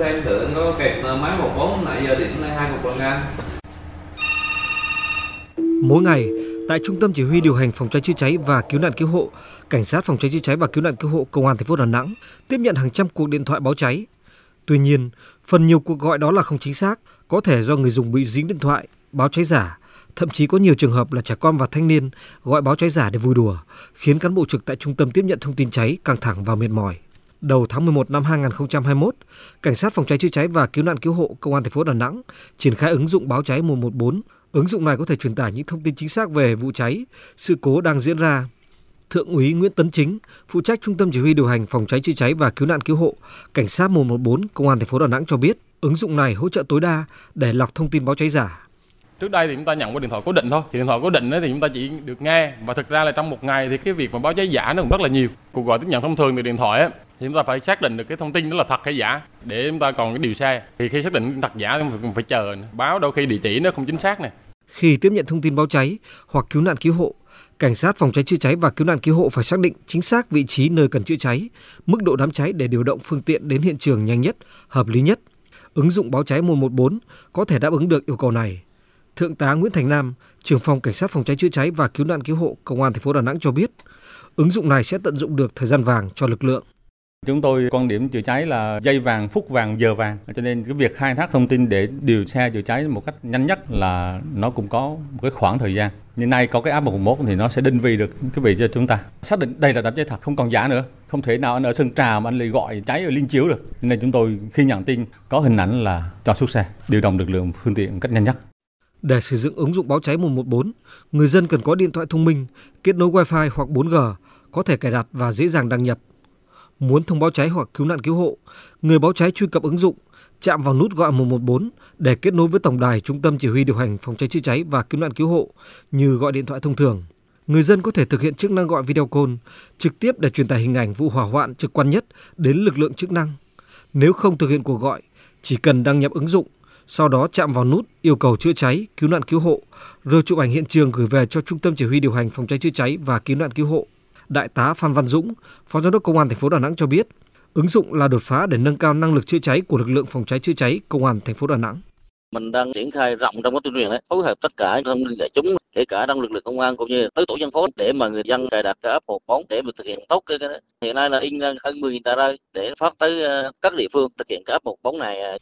xem thử nó kẹt máy 14 nãy giờ điện hai cục lần ngang. Mỗi ngày, tại Trung tâm Chỉ huy điều hành phòng cháy chữa cháy và cứu nạn cứu hộ, Cảnh sát phòng cháy chữa cháy và cứu nạn cứu hộ Công an thành phố Đà Nẵng tiếp nhận hàng trăm cuộc điện thoại báo cháy. Tuy nhiên, phần nhiều cuộc gọi đó là không chính xác, có thể do người dùng bị dính điện thoại, báo cháy giả, thậm chí có nhiều trường hợp là trẻ con và thanh niên gọi báo cháy giả để vui đùa, khiến cán bộ trực tại trung tâm tiếp nhận thông tin cháy căng thẳng và mệt mỏi. Đầu tháng 11 năm 2021, Cảnh sát phòng cháy chữa cháy và cứu nạn cứu hộ Công an thành phố Đà Nẵng triển khai ứng dụng báo cháy 114. Ứng dụng này có thể truyền tải những thông tin chính xác về vụ cháy, sự cố đang diễn ra. Thượng úy Nguyễn Tấn Chính, phụ trách Trung tâm Chỉ huy điều hành phòng cháy chữa cháy và cứu nạn cứu hộ, Cảnh sát 114 Công an thành phố Đà Nẵng cho biết, ứng dụng này hỗ trợ tối đa để lọc thông tin báo cháy giả. Trước đây thì chúng ta nhận qua điện thoại cố định thôi. Thì điện thoại cố định thì chúng ta chỉ được nghe và thực ra là trong một ngày thì cái việc mà báo cháy giả nó cũng rất là nhiều. Cuộc gọi tiếp nhận thông thường từ điện thoại ấy, thì chúng ta phải xác định được cái thông tin đó là thật hay giả để chúng ta còn cái điều tra. Thì khi xác định thật giả thì phải chờ báo đôi khi địa chỉ nó không chính xác này. Khi tiếp nhận thông tin báo cháy hoặc cứu nạn cứu hộ, cảnh sát phòng cháy chữa cháy và cứu nạn cứu hộ phải xác định chính xác vị trí nơi cần chữa cháy, mức độ đám cháy để điều động phương tiện đến hiện trường nhanh nhất, hợp lý nhất. Ứng dụng báo cháy 114 có thể đáp ứng được yêu cầu này. Thượng tá Nguyễn Thành Nam, trưởng phòng cảnh sát phòng cháy chữa cháy và cứu nạn cứu hộ công an thành phố Đà Nẵng cho biết, ứng dụng này sẽ tận dụng được thời gian vàng cho lực lượng. Chúng tôi quan điểm chữa cháy là dây vàng, phút vàng, giờ vàng. Cho nên cái việc khai thác thông tin để điều xe chữa cháy một cách nhanh nhất là nó cũng có một cái khoảng thời gian. như nay có cái app 111 thì nó sẽ định vị được cái vị cho chúng ta. Xác định đây là đám cháy thật, không còn giả nữa. Không thể nào anh ở Sơn Trà mà anh lại gọi cháy ở Liên Chiếu được. Nên chúng tôi khi nhận tin có hình ảnh là cho xuất xe, điều động lực lượng phương tiện một cách nhanh nhất. Để sử dụng ứng dụng báo cháy 114, người dân cần có điện thoại thông minh, kết nối Wi-Fi hoặc 4G, có thể cài đặt và dễ dàng đăng nhập. Muốn thông báo cháy hoặc cứu nạn cứu hộ, người báo cháy truy cập ứng dụng, chạm vào nút gọi 114 để kết nối với tổng đài trung tâm chỉ huy điều hành phòng cháy chữa cháy và cứu nạn cứu hộ như gọi điện thoại thông thường. Người dân có thể thực hiện chức năng gọi video call trực tiếp để truyền tải hình ảnh vụ hỏa hoạn trực quan nhất đến lực lượng chức năng. Nếu không thực hiện cuộc gọi, chỉ cần đăng nhập ứng dụng sau đó chạm vào nút yêu cầu chữa cháy, cứu nạn cứu hộ, rồi chụp ảnh hiện trường gửi về cho Trung tâm Chỉ huy điều hành phòng cháy chữa cháy và cứu nạn cứu hộ. Đại tá Phan Văn Dũng, Phó Giám đốc Công an thành phố Đà Nẵng cho biết, ứng dụng là đột phá để nâng cao năng lực chữa cháy của lực lượng phòng cháy chữa cháy Công an thành phố Đà Nẵng. Mình đang triển khai rộng trong các tuyên truyền đấy phối hợp tất cả thông tin đại chúng kể cả trong lực lượng công an cũng như tới tổ dân phố để mà người dân cài đặt cái app 14 để mà thực hiện tốt cái, cái hiện nay là in hơn 10 tờ rơi để phát tới ờ, các địa phương thực hiện cái app 14 này ờ,